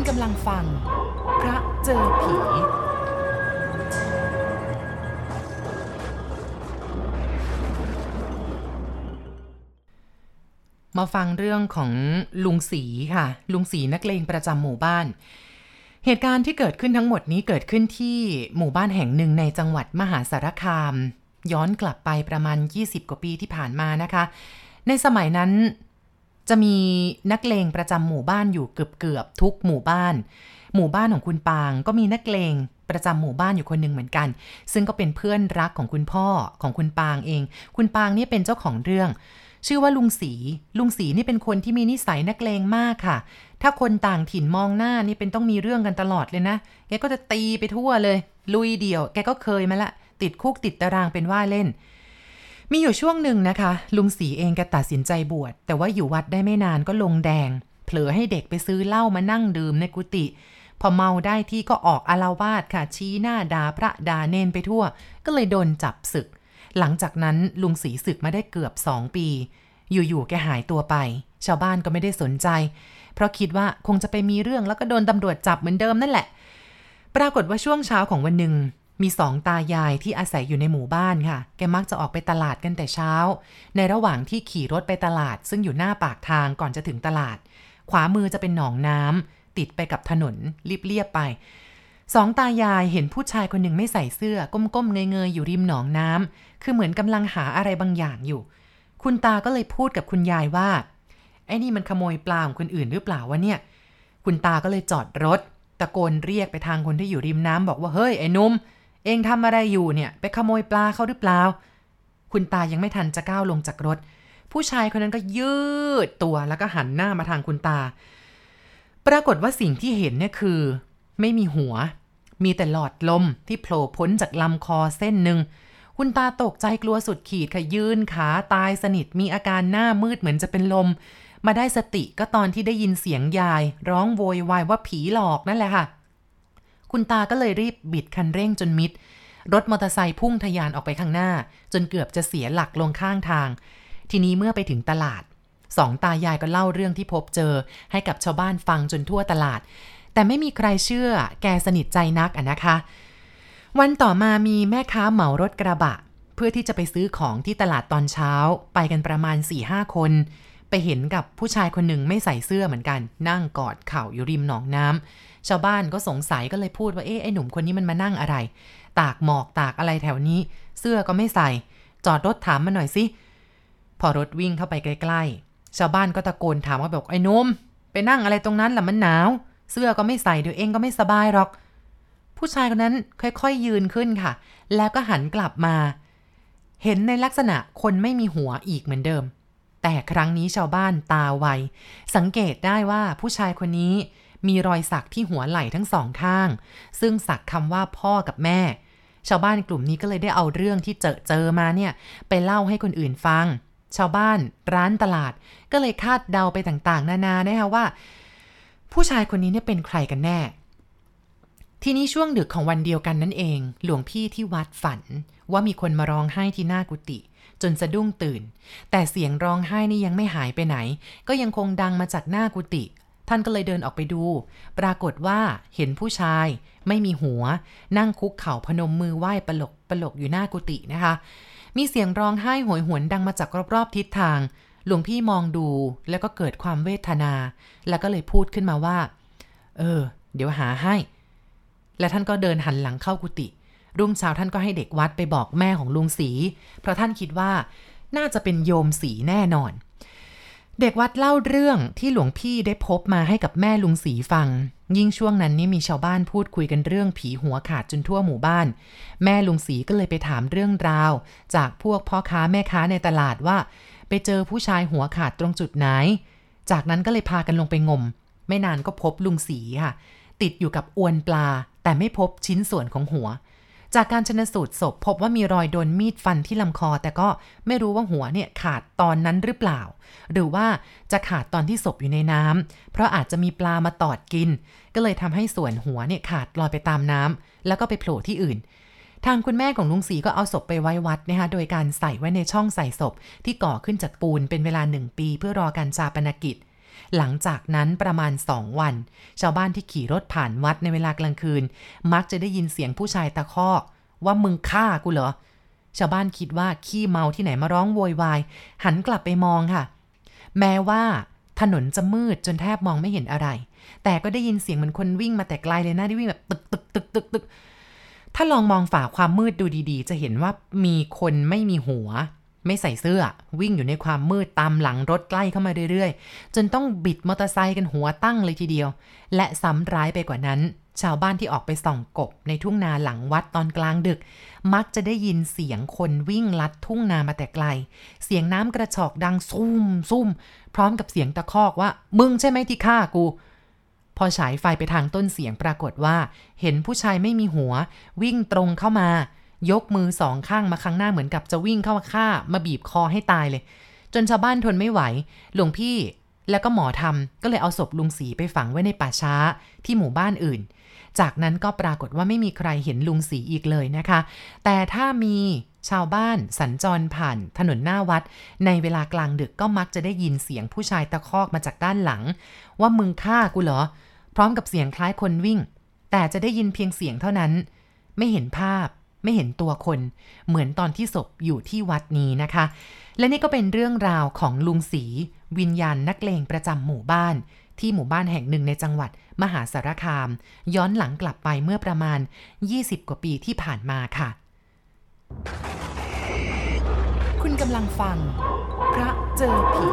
คุณกำลังฟัง พระเจอผี มาฟังเรื่องของลุงสีค่ะ ลุงสีนักเลงประจำหมู่บ้าน เหตุการณ์ที่เกิดขึ้นทั้งหมดนี้เกิดขึ้นที่หมู่บ้านแห่งหนึ่งในจังหวัดมหาสารคาม ย้อนกลับไปประมาณ 20 กว่าปีที่ผ่านมานะคะ ในสมัยนั้น จะมีนักเลงประจำหมู่บ้านอยู่เกือบๆทุกหมู่บ้าน หมู่บ้านของคุณปางก็มีนักเลงประจำหมู่บ้านอยู่คนหนึ่งเหมือนกัน ซึ่งก็เป็นเพื่อนรักของคุณพ่อของคุณปางเอง คุณปางนี่เป็นเจ้าของเรื่อง ชื่อว่าลุงสีลุงสีนี่เป็นคนที่มีนิสัยนักเลงมากค่ะ ถ้าคนต่างถิ่นมองหน้านี่เป็นต้องมีเรื่องกันตลอดเลยนะแกก็จะตีไปทั่วเลย ลุยเดี่ยว แกก็เคยมาละ ติดคุกติดตารางเป็นว่าเล่น มีอยู่ช่วงหนึ่งนะคะ ลุงสีเองก็ตัดสินใจบวชแต่ว่าอยู่วัดได้ไม่นานก็ลงแดง เผลอให้เด็กไปซื้อเหล้ามานั่งดื่มในกุฏิพอเมาได้ที่ก็ออกอาราวาสค่ะ ชี้หน้าด่าพระด่าเนนไปทั่ว ก็เลยโดนจับศึก หลังจากนั้นลุงสีศึกมาได้เกือบสองปี อยู่ๆแกหายตัวไป ชาวบ้านก็ไม่ได้สนใจ เพราะคิดว่าคงจะไปมีเรื่องแล้วก็โดนตำรวจจับเหมือนเดิมนั่นแหละ ปรากฏว่าช่วงเช้าของวันหนึ่ง มีสองตายายที่อาศัยอยู่ในหมู่บ้านค่ะ แกมักจะออกไปตลาดกันแต่เช้า ในระหว่างที่ขี่รถไปตลาด ซึ่งอยู่หน้าปากทางก่อนจะถึงตลาด ขวามือจะเป็นหนองน้ำติดไปกับถนนลีบเรียบไปสองตายายเห็นผู้ชายคนหนึ่งไม่ใส่เสื้อ ก้มๆเงยๆอยู่ริมหนองน้ำคือเหมือนกำลังหาอะไรบางอย่างอยู่ คุณตาก็เลยพูดกับคุณยายว่า ไอ้นี่มันขโมยปลาของคนอื่นหรือเปล่าวะเนี่ย คุณตาก็เลยจอดรถ ตะโกนเรียกไปทางคนที่อยู่ริมน้ำบอกว่าเฮ้ยไอ้นุ่ม เองทำอะไรอยู่เนี่ยไปขโมยปลาเขาหรือเปล่า คุณตายังไม่ทันจะก้าวลงจากรถ ผู้ชายคนนั้นก็ยืดตัวแล้วก็หันหน้ามาทางคุณตา ปรากฏว่าสิ่งที่เห็นเนี่ยคือ ไม่มีหัว มีแต่หลอดลมที่โผล่พ้นจากลำคอเส้นหนึ่งคุณตาตกใจกลัวสุดขีดค่ะยืนขาตายสนิทมีอาการหน้ามืดเหมือนจะเป็นลม มาได้สติก็ตอนที่ได้ยินเสียงยาย ร้องโวยวายว่าผีหลอกนั่นแหละค่ะ คุณตาก็เลยรีบบิดคันเร่งจนมิด รถมอเตอร์ไซค์พุ่งทะยานออกไปข้างหน้า จนเกือบจะเสียหลักลงข้างทาง ทีนี้เมื่อไปถึงตลาด สองตายายก็เล่าเรื่องที่พบเจอ ให้กับชาวบ้านฟังจนทั่วตลาด แต่ไม่มีใครเชื่อ แกสนิทใจนักอะนะคะ วันต่อมามีแม่ค้าเหมารถกระบะ เพื่อที่จะไปซื้อของที่ตลาดตอนเช้า ไปกันประมาณ4ี่ห้าคน ไปเห็นกับผู้ชายคนหนึ่งไม่ใส่เสื้อเหมือนกัน นั่งกอดเข่าอยู่ริมหนองน้ำชาวบ้านก็สงสัยก็เลยพูดว่าเอ๊ะไอ้หนุ่มคนนี้มันมานั่งอะไร ตากหมอกตากอะไรแถวนี้ เสื้อก็ไม่ใส่ จอดรถถามมาหน่อยสิพอรถวิ่งเข้าไปใกล้ๆ ชาวบ้านก็ตะโกนถามว่าบอกไอ้หนุ่มไปนั่งอะไรตรงนั้นล่ะมันหนาว เสื้อก็ไม่ใส่เดี๋ยวเองก็ไม่สบายหรอก ผู้ชายคนนั้นค่อยๆยืนขึ้นค่ะ แล้วก็หันกลับมา เห็นในลักษณะคนไม่มีหัวอีกเหมือนเดิม แต่ครั้งนี้ชาวบ้านตาไว สังเกตได้ว่าผู้ชายคนนี้มีรอยสักที่หัวไหล่ทั้งสองข้าง ซึ่งสักคำว่าพ่อกับแม่ ชาวบ้านกลุ่มนี้ก็เลยได้เอาเรื่องที่เจอเจอมาเนี่ย ไปเล่าให้คนอื่นฟัง ชาวบ้านร้านตลาดก็เลยคาดเดาไปต่างๆ นานานะคะว่า ผู้ชายคนนี้เนี่ยเป็นใครกันแน่ ทีนี้ช่วงดึกของวันเดียวกันนั่นเอง หลวงพี่ที่วัดฝันว่ามีคนมาร้องไห้ที่หน้ากุฏิ จนสะดุ้งตื่น แต่เสียงร้องไห้นี่ยังไม่หายไปไหน ก็ยังคงดังมาจากหน้ากุฏิท่านก็เลยเดินออกไปดู ปรากฏว่าเห็นผู้ชาย ไม่มีหัว นั่งคุกเข่าพนมมือไหว้ปลกปลกอยู่หน้ากุฏินะคะ มีเสียงร้องไห้โหยหวนดังมาจากรอบๆทิศทาง หลวงพี่มองดูแล้วก็เกิดความเวทนา แล้วก็เลยพูดขึ้นมาว่า เออ เดี๋ยวหาให้ และท่านก็เดินหันหลังเข้ากุฏิ รุ่งเช้าท่านก็ให้เด็กวัดไปบอกแม่ของลุงสี เพราะท่านคิดว่าน่าจะเป็นโยมสีแน่นอน เด็กวัดเล่าเรื่องที่หลวงพี่ได้พบมาให้กับแม่ลุงสีฟัง ยิ่งช่วงนั้นนี่มีชาวบ้านพูดคุยกันเรื่องผีหัวขาดจนทั่วหมู่บ้าน แม่ลุงสีก็เลยไปถามเรื่องราว จากพวกพ่อค้าแม่ค้าในตลาดว่า ไปเจอผู้ชายหัวขาดตรงจุดไหน จากนั้นก็เลยพากันลงไปงม ไม่นานก็พบลุงสีค่ะ ติดอยู่กับอวนปลา แต่ไม่พบชิ้นส่วนของหัว จากการชนสูตรศพพบว่ามีรอยโดนมีดฟันที่ลำคอ แต่ก็ไม่รู้ว่าหัวเนี่ยขาดตอนนั้นหรือเปล่า หรือว่าจะขาดตอนที่ศพอยู่ในน้ำเพราะอาจจะมีปลามาตอดกิน ก็เลยทำให้ส่วนหัวเนี่ยขาดลอยไปตามน้ำแล้วก็ไปโผล่ที่อื่นทางคุณแม่ของลุงศรีก็เอาศพไปไว้วัดนะคะโดยการใส่ไว้ในช่องใส่ศพที่ก่อขึ้นจากปูนเป็นเวลาหนึ่งปีเพื่อรอการชาปนกิจ หลังจากนั้นประมาณสองวัน ชาวบ้านที่ขี่รถผ่านวัดในเวลากลางคืน มักจะได้ยินเสียงผู้ชายตะคอกว่ามึงฆ่ากูเหรอ ชาวบ้านคิดว่าขี้เมาที่ไหนมาร้องโวยวาย หันกลับไปมองค่ะ แม้ว่าถนนจะมืดจนแทบมองไม่เห็นอะไร แต่ก็ได้ยินเสียงเหมือนคนวิ่งมาแต่ไกลเลยนะที่วิ่งแบบตึกตึกตึกตึกตึกถ้าลองมองฝ่าความมืดดูดีๆ จะเห็นว่ามีคนไม่มีหัว ไม่ใส่เสื้อ วิ่งอยู่ในความมืดตามหลังรถใกล้เข้ามาเรื่อยๆ จนต้องบิดมอเตอร์ไซค์กันหัวตั้งเลยทีเดียว และซ้ำร้ายไปกว่านั้น ชาวบ้านที่ออกไปส่องกบในทุ่งนาหลังวัดตอนกลางดึก มักจะได้ยินเสียงคนวิ่งลัดทุ่งนามาแต่ไกล เสียงน้ำกระชอกดังซุ่มซุ่มพร้อมกับเสียงตะคอกว่า มึงใช่ไหมที่ฆ่ากูพอฉายไฟไปทางต้นเสียงปรากฏว่า เห็นผู้ชายไม่มีหัว วิ่งตรงเข้ามา ยกมือสองข้างมาข้างหน้าเหมือนกับจะวิ่งเข้ามาฆ่ามาบีบคอให้ตายเลย จนชาวบ้านทนไม่ไหว หลวงพี่แล้วก็หมอทำก็เลยเอาศพลุงสีไปฝังไว้ในป่าช้าที่หมู่บ้านอื่น จากนั้นก็ปรากฏว่าไม่มีใครเห็นลุงสีอีกเลยนะคะ แต่ถ้ามีชาวบ้านสัญจรผ่านถนนหน้าวัด ในเวลากลางดึกก็มักจะได้ยินเสียงผู้ชายตะคอกมาจากด้านหลัง ว่ามึงฆ่ากูเหรอ พร้อมกับเสียงคล้ายคนวิ่ง แต่จะได้ยินเพียงเสียงเท่านั้น ไม่เห็นภาพ ไม่เห็นตัวคน เหมือนตอนที่ศพอยู่ที่วัดนี้นะคะ และนี่ก็เป็นเรื่องราวของลุงสีวิญญาณนักเลงประจำหมู่บ้าน ที่หมู่บ้านแห่งหนึ่งในจังหวัด มหาสารคาม ย้อนหลังกลับไปเมื่อประมาณ 20 กว่าปีที่ผ่านมาค่ะ คุณกำลังฟัง พระเจอผี